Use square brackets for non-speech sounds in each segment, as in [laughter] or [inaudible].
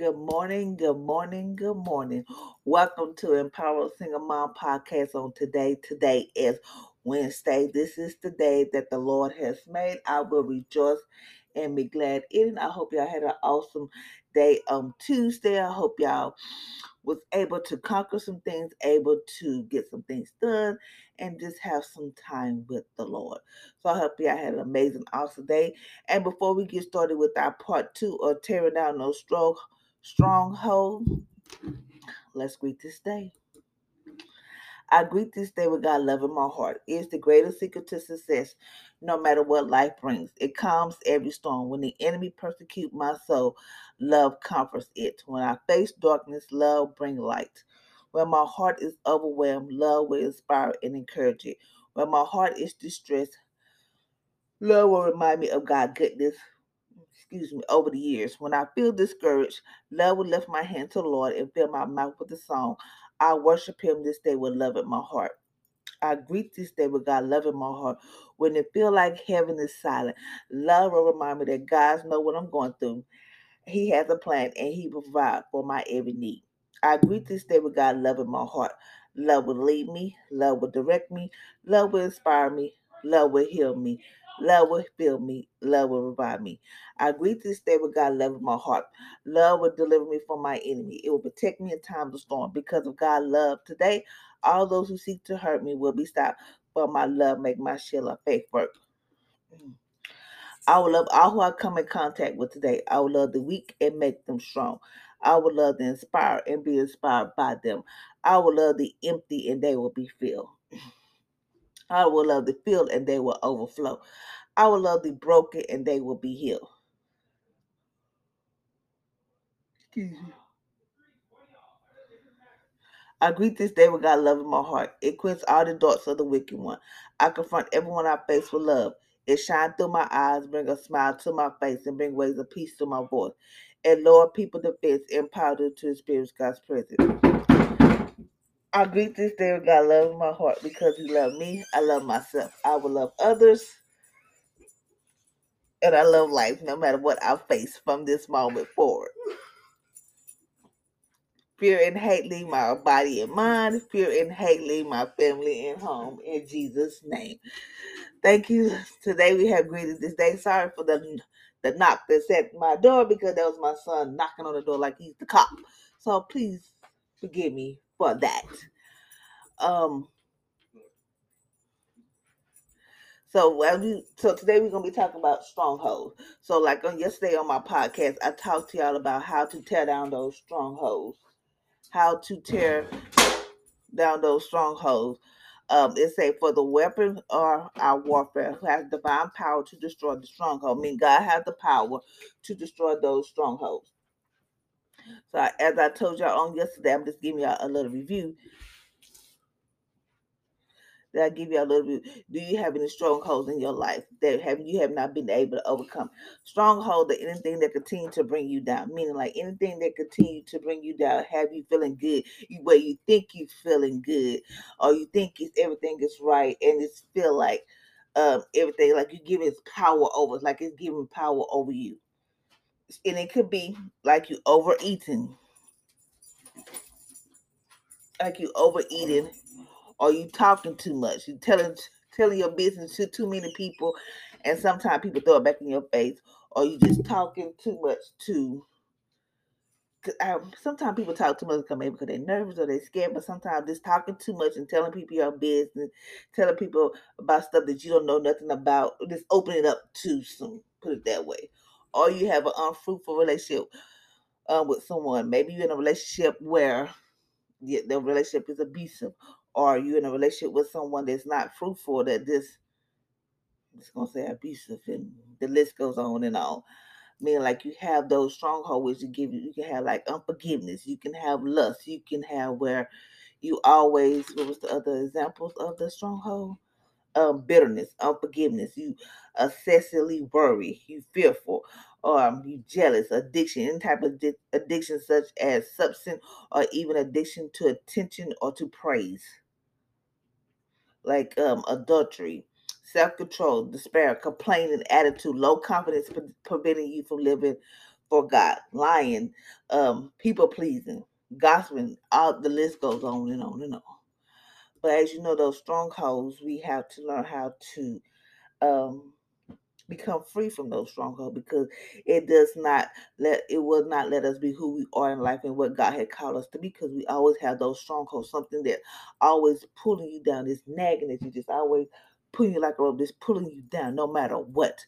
Good morning, good morning, good morning. Welcome to Empower Single Mom Podcast on today. Today is Wednesday. This is the day that the Lord has made. I will rejoice and be glad in it. I hope y'all had an awesome day on Tuesday. I hope y'all was able to conquer some things, able to get some things done, and just have some time with the Lord. So I hope y'all had an amazing, awesome day. And before we get started with our part two of tearing down those strong stronghold, let's greet this day. I greet this day with God love in my heart. It is the greatest secret to success, no matter what life brings. It calms every storm. When the enemy persecute my soul, love comforts it. When I face darkness, love bring light. When my heart is overwhelmed, love will inspire and encourage it. When my heart is distressed, love will remind me of God's goodness. Excuse me, over the years. When I feel discouraged, love will lift my hand to the Lord and fill my mouth with a song. I worship him this day with love in my heart. I greet this day with God love in my heart. When it feel like heaven is silent, love will remind me that God knows what I'm going through. He has a plan and he will provide for my every need. I greet this day with God love in my heart. Love will lead me. Love will direct me. Love will inspire me. Love will heal me. Love will fill me. Love will revive me. I greet this day with God love in my heart. Love will deliver me from my enemy. It will protect me in times of storm. Because of God love today, all those who seek to hurt me will be stopped. For my love make my shield of faith work. I will love all who I come in contact with today. I will love the weak and make them strong. I will love the inspired and be inspired by them. I will love the empty and they will be filled. I will love the filled and they will overflow. I will love the broken and they will be healed. Excuse me. I greet this day with God love in my heart. It quits all the darts of the wicked one. I confront everyone I face with love. It shines through my eyes, bring a smile to my face, and bring ways of peace to my voice. And Lord, people defense, empower them to experience God's presence. I greet this day with God love in my heart because He loved me. I love myself. I will love others. And I love life no matter what I face from this moment forward. Fear and hate leave my body and mind. Fear and hate leave my family and home. In Jesus' name. Thank you. Today we have greeted this day. Sorry for the the knock that's at my door because that was my son knocking on the door like he's the cop. So please forgive me for that. Um so we, so today we're gonna be talking about strongholds. So like on yesterday on my podcast, I talked to y'all about how to tear down those strongholds how to tear down those strongholds. Um, it say for the weapon or our warfare who has divine power to destroy the stronghold. I mean, God has the power to destroy those strongholds. So as I told y'all on yesterday, I'm just giving y'all a little review that I give you a little. Do you have any strongholds in your life that have you have not been able to overcome? Stronghold that anything that continue to bring you down, meaning like anything that continue to bring you down, have you feeling good, you, where you think you feeling good, or you think it's everything is right, and it's feel like um everything like you give it power over, like it's giving power over you, and it could be like you overeating, like you overeating or you talking too much. You telling telling your business to too many people, and sometimes people throw it back in your face, or you just talking too much to. Um, sometimes people talk too much maybe because they're nervous or they're scared, but sometimes just talking too much and telling people your business, telling people about stuff that you don't know nothing about, just opening up too soon. Put it that way. Or you have an unfruitful relationship uh, with someone. Maybe you're in a relationship where the, the relationship is abusive or you're in a relationship with someone that's not fruitful that this I'm just gonna say abusive and the list goes on and on. Meaning like you have those strongholds you give you you can have like unforgiveness, you can have lust, you can have where you always what was the other examples of the stronghold? Um, bitterness, unforgiveness, you excessively worry, you fearful, um, you jealous, addiction, any type of di- addiction such as substance or even addiction to attention or to praise like um, adultery, self control, despair, complaining attitude, low confidence, pre- preventing you from living for God, lying, um, people pleasing, gossiping, all the list goes on and on and on. But as you know, those strongholds, we have to learn how to um, become free from those strongholds because it does not let it will not let us be who we are in life and what God had called us to be because we always have those strongholds, something that always pulling you down, this nagging that you just always pulling you like a rope, just pulling you down no matter what.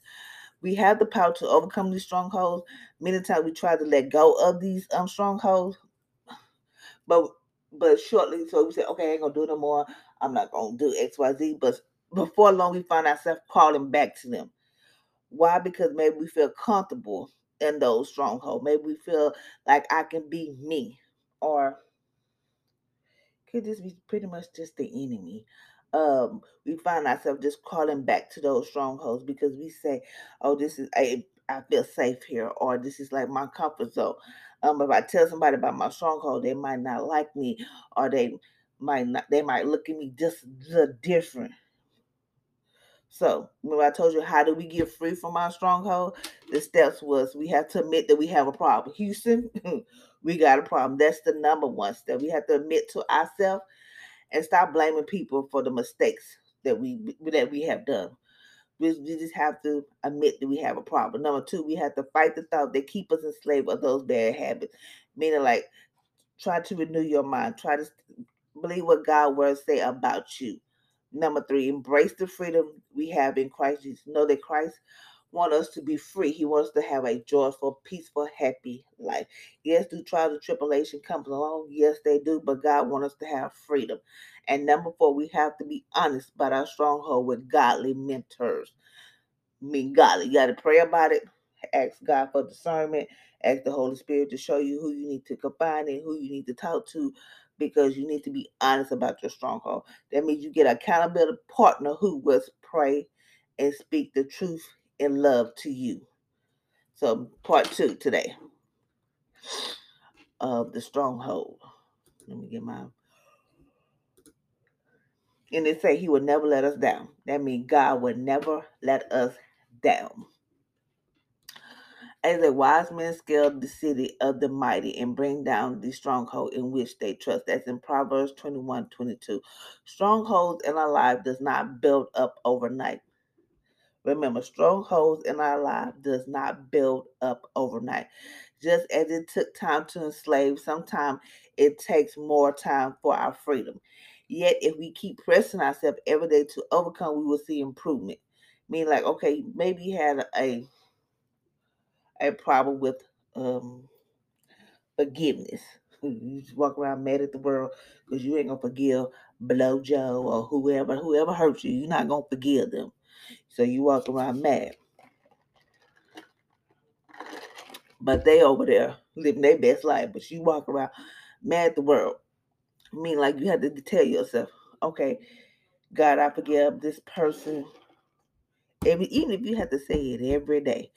We have the power to overcome these strongholds. Many times we try to let go of these um strongholds, but but shortly, so we say, okay, I ain't gonna do it no more. I'm not gonna do X, Y, Z. But before long, we find ourselves calling back to them. Why? Because maybe we feel comfortable in those strongholds. Maybe we feel like I can be me, or could this be pretty much just the enemy? Um, we find ourselves just calling back to those strongholds because we say, "Oh, this is I, I feel safe here," or "This is like my comfort zone." Um, if I tell somebody about my stronghold, they might not like me, or they might not. They might look at me just, the different. So, remember I told you how do we get free from our stronghold? The steps was we have to admit that we have a problem. Houston, [laughs] we got a problem. That's the number one step. We have to admit to ourselves and stop blaming people for the mistakes that we that we have done. We, we just have to admit that we have a problem. Number two, we have to fight the thought that keep us enslaved of those bad habits. Meaning, like, try to renew your mind. Try to believe what God words say about you. Number three, embrace the freedom we have in Christ Jesus. Know that Christ wants us to be free. He wants to have a joyful, peaceful, happy life. Yes, do trials and tribulation comes along. Yes, they do, but God wants us to have freedom. And number four, we have to be honest about our stronghold with godly mentors. I mean, godly. You got to pray about it. Ask God for discernment. Ask the Holy Spirit to show you who you need to confide in, who you need to talk to, because you need to be honest about your stronghold. That means you get an accountability partner who will pray and speak the truth in love to you. So, part two today of the stronghold. Let me get my. And they say he will never let us down. That means God will never let us down. As a wise man scaled the city of the mighty and bring down the stronghold in which they trust. That's in Proverbs 21 22. Strongholds in our life does not build up overnight. Remember, strongholds in our life does not build up overnight. Just as it took time to enslave, sometimes it takes more time for our freedom. Yet, if we keep pressing ourselves every day to overcome, we will see improvement. Mean like, okay, maybe you had a a problem with um, forgiveness. [laughs] You just walk around mad at the world because you ain't gonna forgive Blow Joe or whoever whoever hurt you. You're not gonna forgive them. So you walk around mad. But they over there living their best life, but you walk around mad at the world. Mean, like you have to tell yourself, okay, God, I forgive this person. Every, even if you have to say it every day,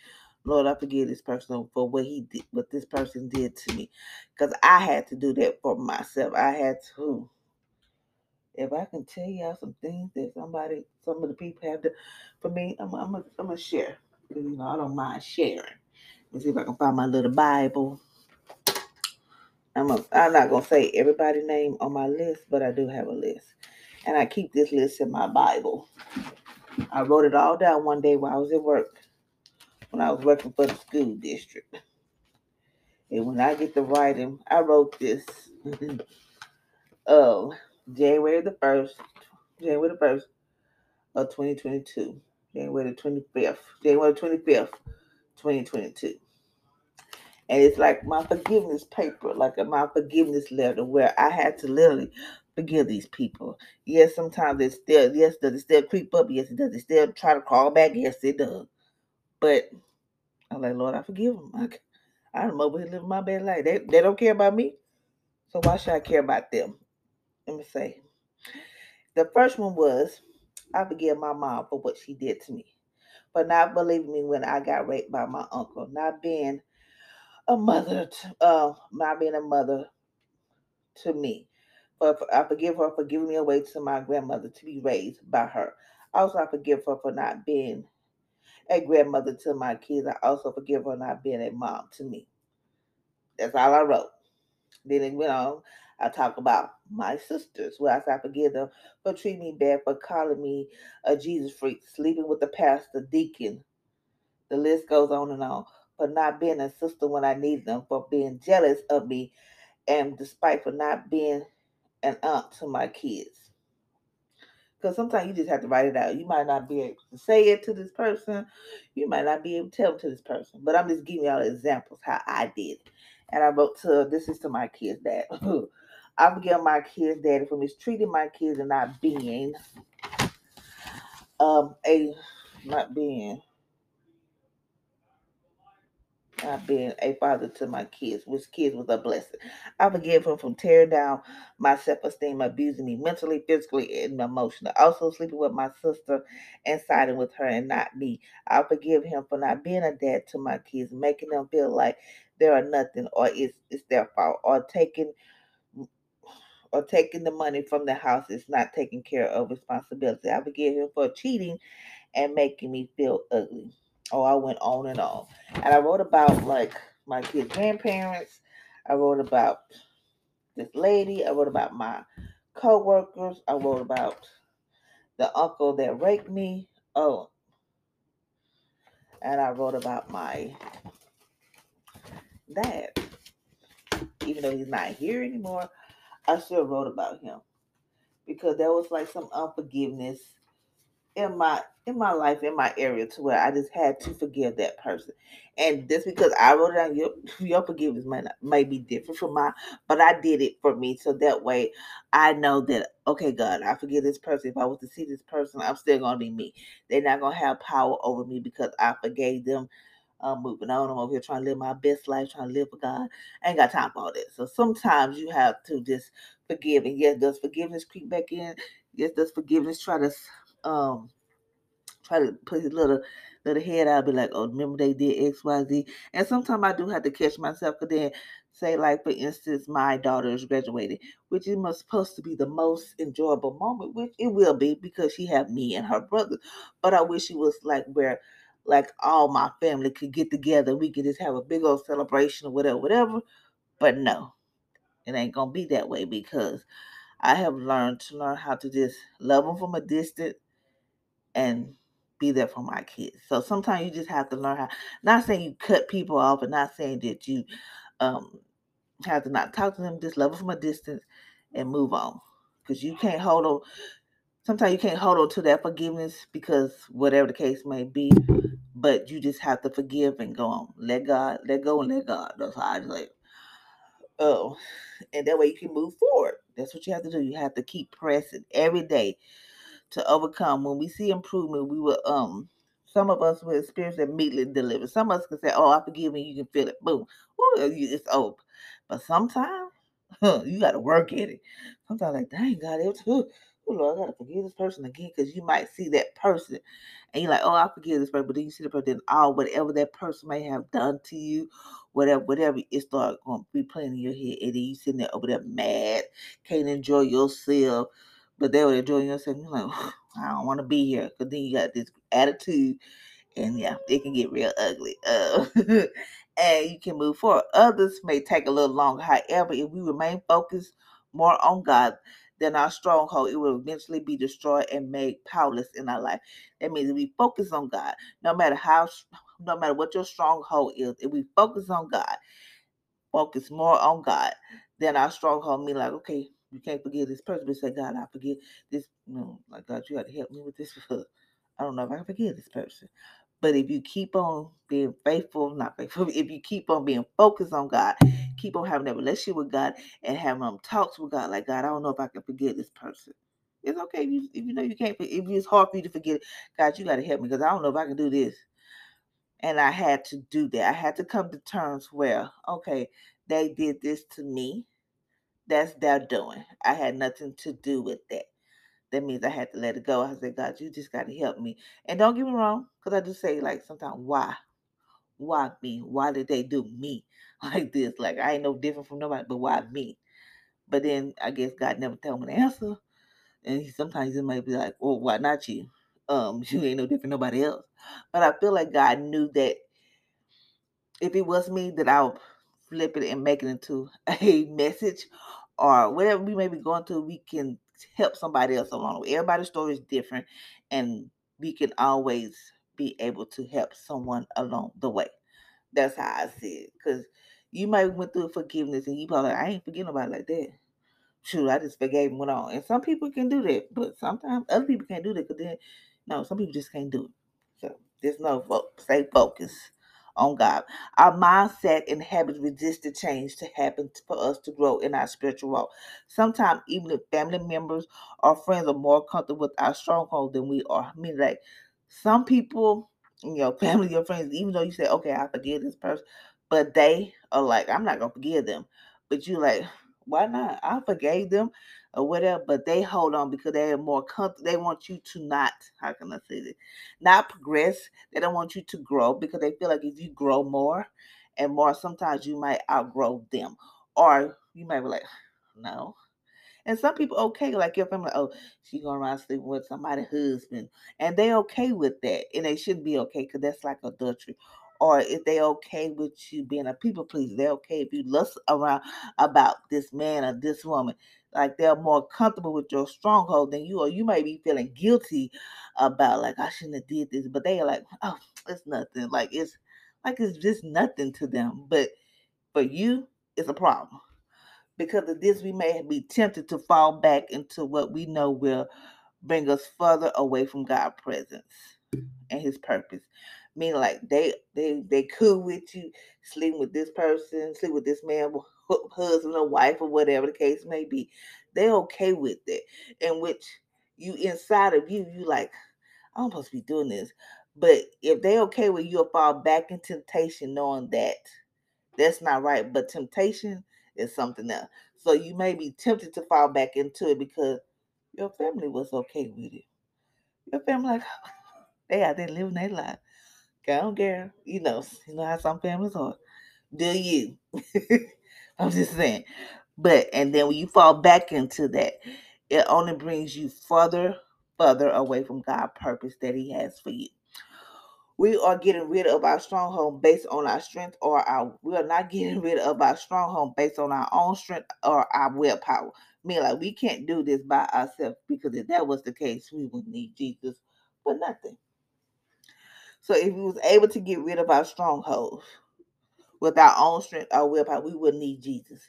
Lord, I forgive this person for what he did, what this person did to me, because I had to do that for myself. I had to. If I can tell y'all some things that somebody, some of the people have to, for me, I'm, I'm, I'm gonna share. You know I don't mind sharing. Let's see if I can find my little Bible. I'm, a, I'm not gonna say everybody's name on my list, but I do have a list, and I keep this list in my Bible. I wrote it all down one day while I was at work when I was working for the school district. And when I get to writing, I wrote this oh [laughs] January the first, January the first of 2022. January the 25th. January the 25th, 2022. And it's like my forgiveness paper, like my forgiveness letter, where I had to literally forgive these people. Yes, sometimes it still, yes, does it still creep up? Yes, it does. It still try to crawl back? Yes, it does. But I'm like, Lord, I forgive them. I, I'm over here living my best life. They, they don't care about me. So why should I care about them? Let me say. The first one was, I forgive my mom for what she did to me. For not believing me when I got raped by my uncle. Not being a mother, to, uh, not being a mother to me. But I forgive her for giving me away to my grandmother to be raised by her. Also, I forgive her for not being a grandmother to my kids. I also forgive her not being a mom to me. That's all I wrote. Then it went on. I talk about my sisters. Well, I said I forgive them for treating me bad, for calling me a Jesus freak, sleeping with the pastor, deacon. The list goes on and on. For not being a sister when I need them, for being jealous of me, and despite for not being an aunt to my kids. Because sometimes you just have to write it out. You might not be able to say it to this person. You might not be able to tell it to this person. But I'm just giving y'all examples how I did. And I wrote to this is to my kids' dad. [laughs] I forgive my kids' daddy for mistreating my kids and not being um a not being not being a father to my kids, which kids was a blessing. I forgive him from tearing down my self-esteem, abusing me mentally, physically, and emotionally. Also sleeping with my sister and siding with her and not me. I forgive him for not being a dad to my kids, making them feel like they are nothing or it's it's their fault or taking or taking the money from the house is not taking care of responsibility. I forgive him for cheating and making me feel ugly. Oh, I went on and on. And I wrote about like my kids' grandparents. I wrote about this lady. I wrote about my co-workers. I wrote about the uncle that raped me. Oh. And I wrote about my dad. Even though he's not here anymore, I still wrote about him. Because there was like some unforgiveness in my in my life in my area to where I just had to forgive that person. And just because I wrote it down, your your forgiveness might not, may be different from mine, but I did it for me so that way I know that okay, God, I forgive this person. If I was to see this person, I'm still gonna be me. They're not gonna have power over me because I forgave them. I'm moving on. I'm over here trying to live my best life, trying to live for God. I ain't got time for all that. So sometimes you have to just forgive. And yes, does forgiveness creep back in? Yes, does forgiveness try to um try to put his little little head out, be like, oh, remember they did X, Y, Z. And sometimes I do have to catch myself because then say, like, for instance, my daughter is graduating, which is supposed to be the most enjoyable moment, which it will be because she had me and her brother. But I wish it was like where like all my family could get together. We could just have a big old celebration or whatever, whatever. But no, it ain't gonna be that way because I have learned to learn how to just love them from a distance and be there for my kids. So sometimes you just have to learn how. Not saying you cut people off, and not saying that you um have to not talk to them. Just love them from a distance and move on because you can't hold on. Sometimes you can't hold on to that forgiveness because whatever the case may be, but you just have to forgive and go on. Let God, let go and let God. That's how I just like. Oh, and that way you can move forward. That's what you have to do. You have to keep pressing every day to overcome. When we see improvement, we will um some of us will experience immediately delivered. Some of us can say, Oh, I forgive me, you can feel it. Boom. Ooh, it's over. But sometimes [laughs] huh, you gotta work at it. Sometimes like, dang God, it was [laughs] oh Lord, I gotta forgive this person again because you might see that person and you're like, oh, I forgive this person, but then you see the person, all oh, whatever that person may have done to you, whatever, whatever, it start going to be playing in your head, and then you sitting there over there mad, can't enjoy yourself, but they were enjoying yourself. You're like, I don't want to be here. Because then you got this attitude, and yeah, it can get real ugly. Uh, [laughs] and you can move forward. Others may take a little longer. However, if we remain focused more on God than our stronghold, it will eventually be destroyed and made powerless in our life. That means if we focus on God, no matter how, no matter what your stronghold is, if we focus on God, focus more on God, then our stronghold mean like, okay, you can't forgive this person, but say, God, I forgive this. No, like God, you got to help me with this I don't know if I can forgive this person. But if you keep on being faithful, not faithful, [laughs] if you keep on being focused on God, keep on having that relationship with God and having them talks with God, like God, I don't know if I can forgive this person. It's okay if you, if you know you can't. If it's hard for you to forget, God, you got to help me because I don't know if I can do this. And I had to do that. I had to come to terms where, okay, they did this to me that's their doing. I had nothing to do with that. That means I had to let it go. I said, God, you just got to help me. And don't get me wrong, because I do say, like, sometimes, why? Why me? Why did they do me [laughs] like this? Like, I ain't no different from nobody, but why me? But then I guess God never told me the answer. And he, sometimes he might be like, well, why not you? Um, [laughs] you ain't no different nobody else. But I feel like God knew that if it was me, that I'll flip it and make it into [laughs] a message or whatever we may be going through, we can help somebody else along. The way. Everybody's story is different, and we can always be able to help someone along the way. That's how I see it. Because you might went through forgiveness and you probably like, I ain't forgetting about like that. Shoot, I just forgave and went on. And some people can do that, but sometimes other people can't do that because then, no, some people just can't do it. So there's no fo- stay focused on God. Our mindset and habits resist the change to happen for us to grow in our spiritual walk. Sometimes even if family members or friends are more comfortable with our stronghold than we are. I mean, like some people, you know, [laughs] family or friends, even though you say, okay, I forgive this person, but they are like, I'm not gonna forgive them. But you like, why not? I forgave them or whatever, but they hold on because they are more comfortable. They want you to not, how can I say this, not progress. They don't want you to grow because they feel like if you grow more and more, sometimes you might outgrow them. Or you might be like, no. And some people okay, like your family, oh, she going around sleeping with somebody's husband. And they okay with that. And they shouldn't be okay because that's like adultery or if they okay with you being a people pleaser, they're okay if you lust around about this man or this woman. Like they're more comfortable with your stronghold than you, or you may be feeling guilty about like I shouldn't have did this, but they are like, oh, it's nothing. Like it's like it's just nothing to them. But for you, it's a problem. Because of this, we may be tempted to fall back into what we know will bring us further away from God's presence and His purpose meaning like they they they cool with you, sleeping with this person, sleep with this man, husband or wife or whatever the case may be. They're okay with it, in which you inside of you, you like, I'm supposed to be doing this. But if they okay with you, you'll fall back in temptation, knowing that that's not right. But temptation is something else. So you may be tempted to fall back into it because your family was okay with it. Your family like [laughs] they out there living their life. Go on, girl. You know, you know how some families are. Do you? [laughs] [laughs] I'm just saying. But and then when you fall back into that, it only brings you further, further away from God's purpose that He has for you. We are getting rid of our stronghold based on our strength or our we are not getting rid of our stronghold based on our own strength or our willpower. I mean, like we can't do this by ourselves because if that was the case, we would need Jesus for nothing. So if we was able to get rid of our strongholds with our own strength, our willpower, we wouldn't need Jesus.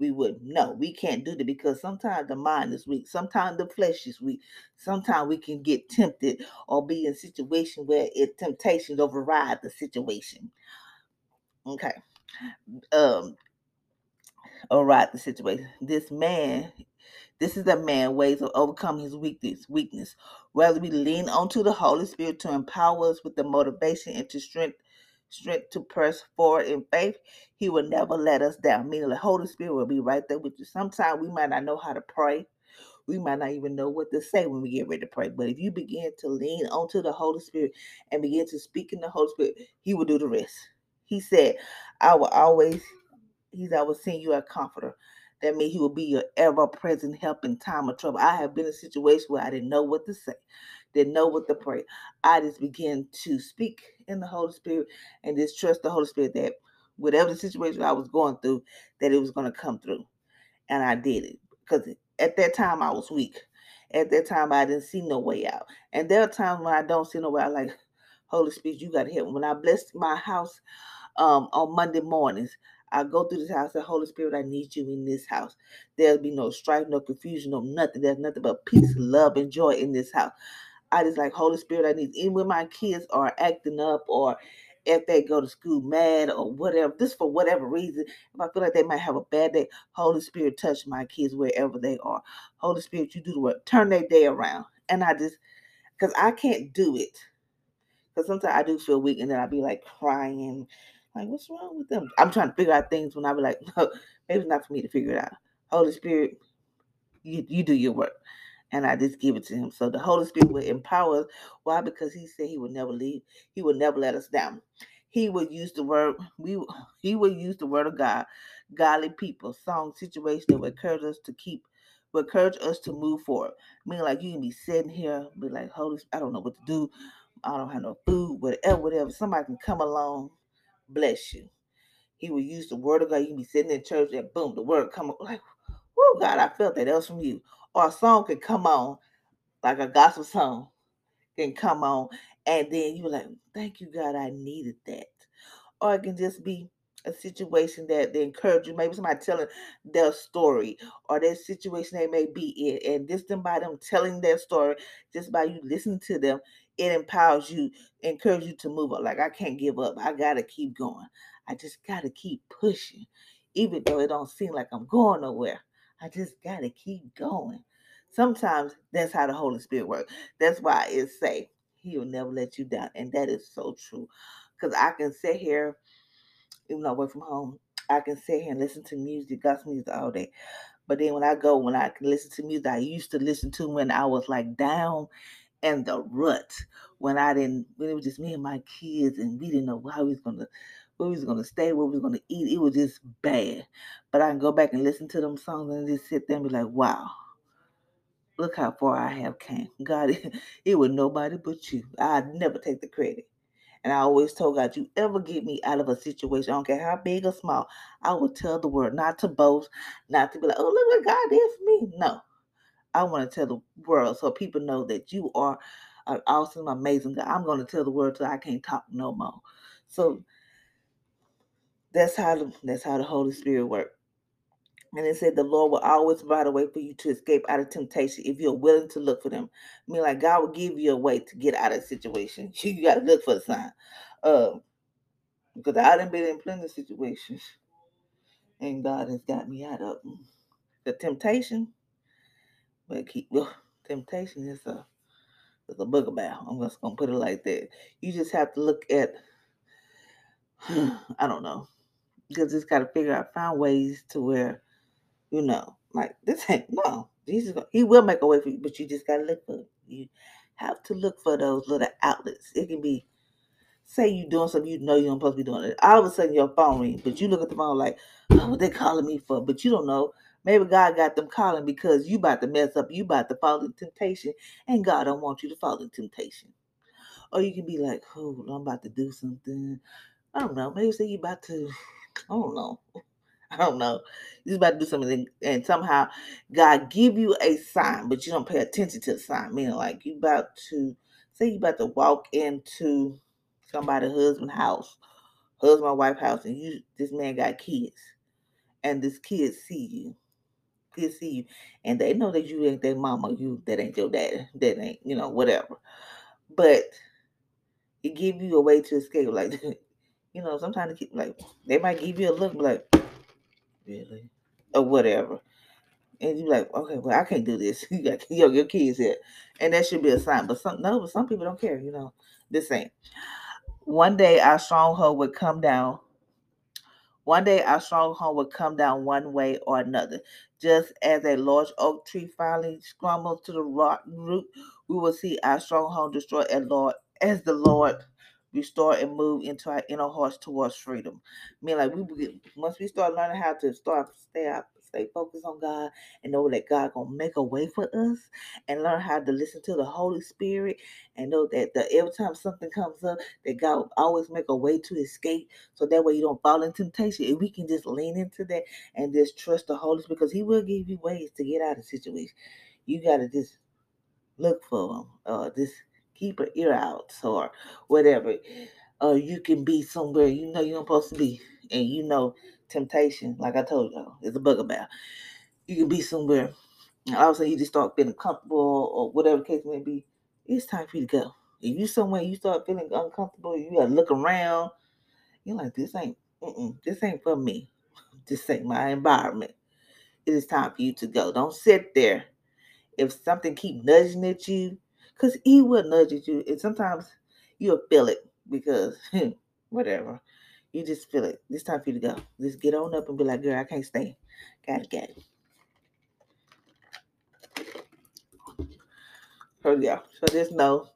We would no, we can't do that because sometimes the mind is weak, sometimes the flesh is weak, sometimes we can get tempted or be in a situation where it temptations override the situation. Okay. Um override the situation. This man this is a man ways of overcoming his weakness. Weakness. Whether we lean onto the Holy Spirit to empower us with the motivation and to strength, strength to press forward in faith, He will never let us down. Meaning, the Holy Spirit will be right there with you. Sometimes we might not know how to pray. We might not even know what to say when we get ready to pray. But if you begin to lean onto the Holy Spirit and begin to speak in the Holy Spirit, He will do the rest. He said, I will always, He's will send you a comforter. That means he will be your ever present help in time of trouble. I have been in a situation where I didn't know what to say, didn't know what to pray. I just began to speak in the Holy Spirit and just trust the Holy Spirit that whatever the situation I was going through, that it was going to come through. And I did it because at that time I was weak. At that time I didn't see no way out. And there are times when I don't see no way out, like, Holy Spirit, you got to help me. When I blessed my house um, on Monday mornings, I go through this house and Holy Spirit, I need you in this house. There'll be no strife, no confusion, no nothing. There's nothing but peace, love, and joy in this house. I just like Holy Spirit, I need even when my kids are acting up or if they go to school mad or whatever, just for whatever reason, if I feel like they might have a bad day, Holy Spirit touch my kids wherever they are. Holy Spirit, you do the work. Turn their day around. And I just because I can't do it. Because sometimes I do feel weak and then I'll be like crying like, what's wrong with them? I'm trying to figure out things when I be like, [laughs] no, maybe it's not for me to figure it out. Holy Spirit, you, you do your work. And I just give it to him. So the Holy Spirit will empower us. Why? Because he said he would never leave. He would never let us down. He would use the word, we [sighs] he would use the word of God, godly people, song, situation that would encourage us to keep will encourage us to move forward. Meaning, like you can be sitting here, be like, Holy, I don't know what to do. I don't have no food, whatever, whatever. Somebody can come along, bless you. He will use the word of God. You can be sitting in church and boom, the word come up like, oh God, I felt that. That was from you. Or a song can come on, like a gospel song can come on, and then you're like, thank you, God, I needed that. Or it can just be a situation that they encourage you, maybe somebody telling their story or their situation they may be in, and just by them telling their story, just by you listening to them, it empowers you, encourages you to move up. Like I can't give up. I gotta keep going. I just gotta keep pushing, even though it don't seem like I'm going nowhere. I just gotta keep going. Sometimes that's how the Holy Spirit works. That's why it's say He will never let you down, and that is so true. Because I can sit here even though I work from home, I can sit here and listen to music, gospel music all day. But then when I go, when I can listen to music I used to listen to when I was like down in the rut, when I didn't, when it was just me and my kids, and we didn't know how we was gonna, where we was gonna stay, what we was gonna eat. It was just bad. But I can go back and listen to them songs and just sit there and be like, wow. Look how far I have came. [laughs] God, it was nobody but you. I'd never take the credit. And I always told God, you ever get me out of a situation, I don't care how big or small, I will tell the world not to boast, not to be like, oh, look what God did for me. No. I want to tell the world so people know that you are an awesome, amazing God. I'm going to tell the world till I can't talk no more. So that's how the, that's how the Holy Spirit works. And it said the Lord will always provide a way for you to escape out of temptation if you're willing to look for them. I mean, like God will give you a way to get out of situation. [laughs] You got to look for the sign. Um, because I done been in plenty of situations, and God has got me out of. The temptation, but keep well, [laughs] temptation is a is a boogaball. I'm just gonna put it like that. You just have to look at. [sighs] I don't know, because just got to figure out, find ways to where you know, like [laughs] this ain't no. Jesus, He will make a way for you, but you just gotta look for. You have to look for those little outlets. It can be, say you doing something you know you're supposed to be doing it. All of a sudden your phone ring, but you look at the phone like, oh, what they calling me for? But you don't know. Maybe God got them calling because you about to mess up. You about to fall into temptation, and God don't want you to fall into temptation. Or you can be like, oh, I'm about to do something. I don't know. Maybe say you about to, [sighs] I don't know. [laughs] I don't know. You're about to do something, and somehow God give you a sign, but you don't pay attention to the sign. Meaning, like you about to say you about to walk into somebody's husband house, husband wife house, and you this man got kids, and this kid see you, kids see you, and they know that you ain't their mama, you that ain't your daddy, that ain't you know whatever, but it give you a way to escape. Like [laughs] you know, sometimes like they might give you a look like really, or whatever. And you're like, okay, well, I can't do this. [laughs] You got [laughs] your, your kids here, and that should be a sign. But some no, but some people don't care. You know, this ain't. One day our stronghold would come down. One day our stronghold would come down one way or another. Just as a large oak tree finally scrambles to the rotten root, we will see our stronghold destroyed as Lord as the Lord restore and move into our inner hearts towards freedom. I mean, like we once we start learning how to start stay stay focused on God, and know that God gonna make a way for us, and learn how to listen to the Holy Spirit, and know that the, every time something comes up, that God always make a way to escape, so that way you don't fall in temptation. If we can just lean into that and just trust the Holy Spirit, because He will give you ways to get out of situation. You gotta just look for them. Uh, just keep an ear out or whatever. Uh, you can be somewhere you know you're supposed to be, and you know temptation, like I told y'all, is a bugaboo. You can be somewhere, and all of a sudden you just start feeling comfortable or whatever the case may be. It's time for you to go. If you somewhere you start feeling uncomfortable, you gotta look around. You're like, this ain't, this ain't for me. [laughs] This ain't my environment. It is time for you to go. Don't sit there. If something keep nudging at you, because he will nudge at you. And sometimes you'll feel it because [laughs] whatever. You just feel it. It's time for you to go. Just get on up and be like, girl, I can't stay. Gotta get it. So yeah. So just know,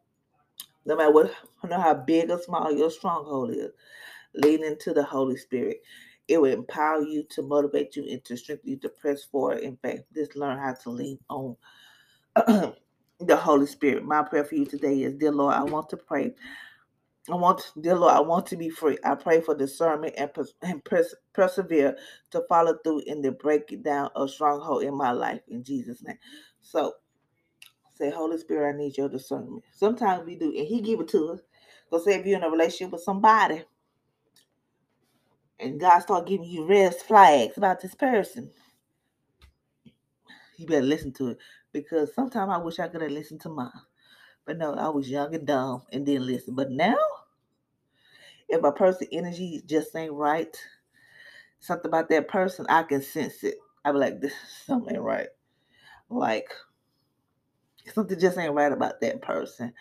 no matter what, no how big or small your stronghold is, lean into the Holy Spirit. It will empower you to motivate you and to strengthen you to press forward in faith. Just learn how to lean on [clears throat] the Holy Spirit. My prayer for you today is, dear Lord, I want to pray. I want, dear Lord, I want to be free. I pray for discernment and, pers- and pers- persevere to follow through in the breakdown of stronghold in my life in Jesus' name. So, say, Holy Spirit, I need your discernment. Sometimes we do, and He give it to us. Because say if you're in a relationship with somebody, and God start giving you red flags about this person, you better listen to it. Because sometimes I wish I could have listened to mine. But no, I was young and dumb and didn't listen. But now, if a person energy just ain't right, something about that person, I can sense it. I be like, this is something ain't right. Like something just ain't right about that person.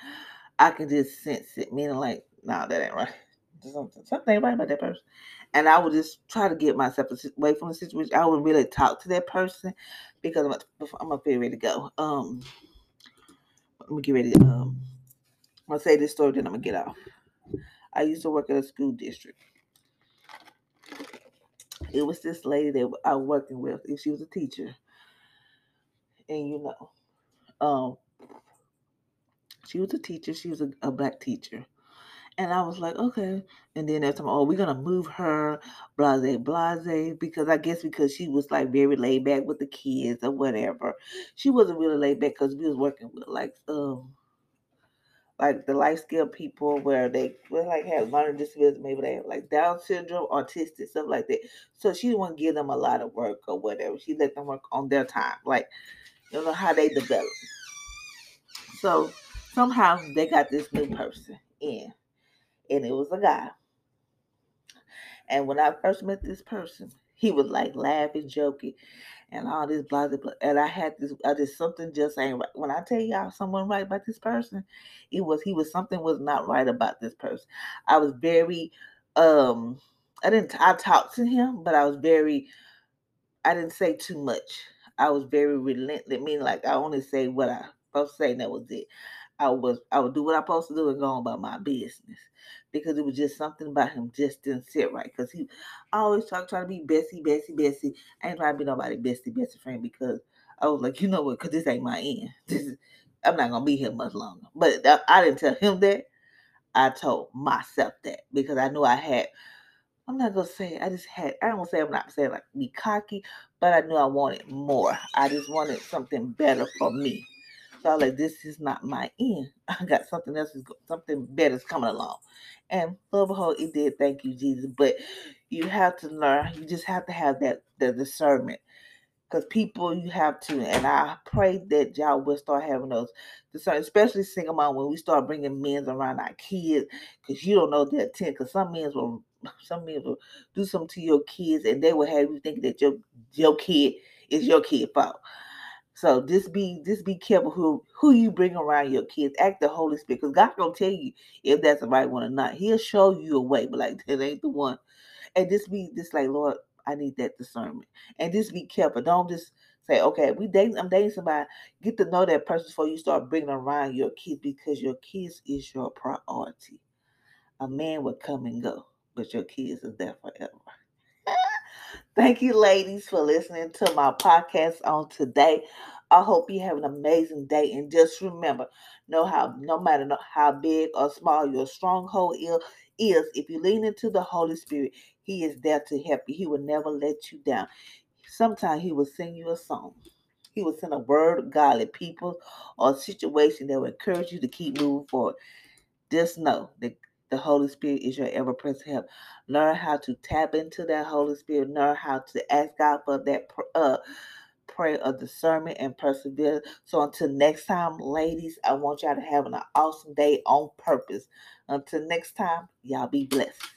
I can just sense it, meaning like, nah, that ain't right. Something, something ain't right about that person. And I would just try to get myself away from the situation. I would really talk to that person because I'm, I'm gonna be ready to go. Um, let me get ready. To, um, I'm gonna say this story, then I'm gonna get off. I used to work at a school district. It was this lady that I was working with. And she was a teacher, and you know, um, she was a teacher. She was a, a black teacher, and I was like, okay. And then every time, oh, we're gonna move her, blase, blase, because I guess because she was like very laid back with the kids or whatever. She wasn't really laid back because we was working with like um like the life skill people where they like have learning disabilities, maybe they have like Down syndrome, autistic, stuff like that. So she to give them a lot of work or whatever. She let them work on their time, like you know how they develop. So somehow they got this new person in, and it was a guy. And when I first met this person, he was like laughing, joking, and all this blah blah. blah. And I had this, I just something just ain't right. When I tell y'all someone right about this person, it was he was something was not right about this person. I was very, um, I didn't I talked to him, but I was very, I didn't say too much. I was very relentless, meaning like I only say what I supposed to say, and that was it. I was I would do what I'm supposed to do and go on about my business because it was just something about him just didn't sit right. Because he I always talk try to be Bessie, Bessie, Bessie. I ain't trying to be nobody Bessie, Bessie friend because I was like, you know what? Because this ain't my end. [laughs] This is I'm not gonna be here much longer. But I didn't tell him that. I told myself that because I knew I had. I'm not gonna say I just had. I don't say I'm not saying like be cocky, but I knew I wanted more. I just wanted something better for me. Was like, this is not my end. [laughs] I got something else, is something better is coming along. And lo and behold, it did. Thank you, Jesus. But you have to learn. You just have to have that the discernment. Because people, you have to, and I pray that y'all will start having those discernment, especially single mom when we start bringing men around our kids, because you don't know their intent. Because some men will, [laughs] some men will do something to your kids, and they will have you think that your your kid is your kid fault. So just be just be careful who who you bring around your kids. Act the Holy Spirit, because God gonna tell you if that's the right one or not. He'll show you a way, but like [laughs] that ain't the one. And just be just like Lord, I need that discernment. And just be careful. Don't just say, okay, we dating. I'm dating somebody. Get to know that person before you start bringing around your kids, because your kids is your priority. A man will come and go, but your kids is there forever. Thank you, ladies, for listening to my podcast on today. I hope you have an amazing day. And just remember, know how no matter how big or small your stronghold is, if you lean into the Holy Spirit, He is there to help you. He will never let you down. Sometimes He will sing you a song. He will send a word of godly people or situation that will encourage you to keep moving forward. Just know that the Holy Spirit is your ever present help. Learn how to tap into that Holy Spirit. Learn how to ask God for that uh, prayer of discernment and perseverance. So until next time, ladies, I want y'all to have an awesome day on purpose. Until next time, y'all be blessed.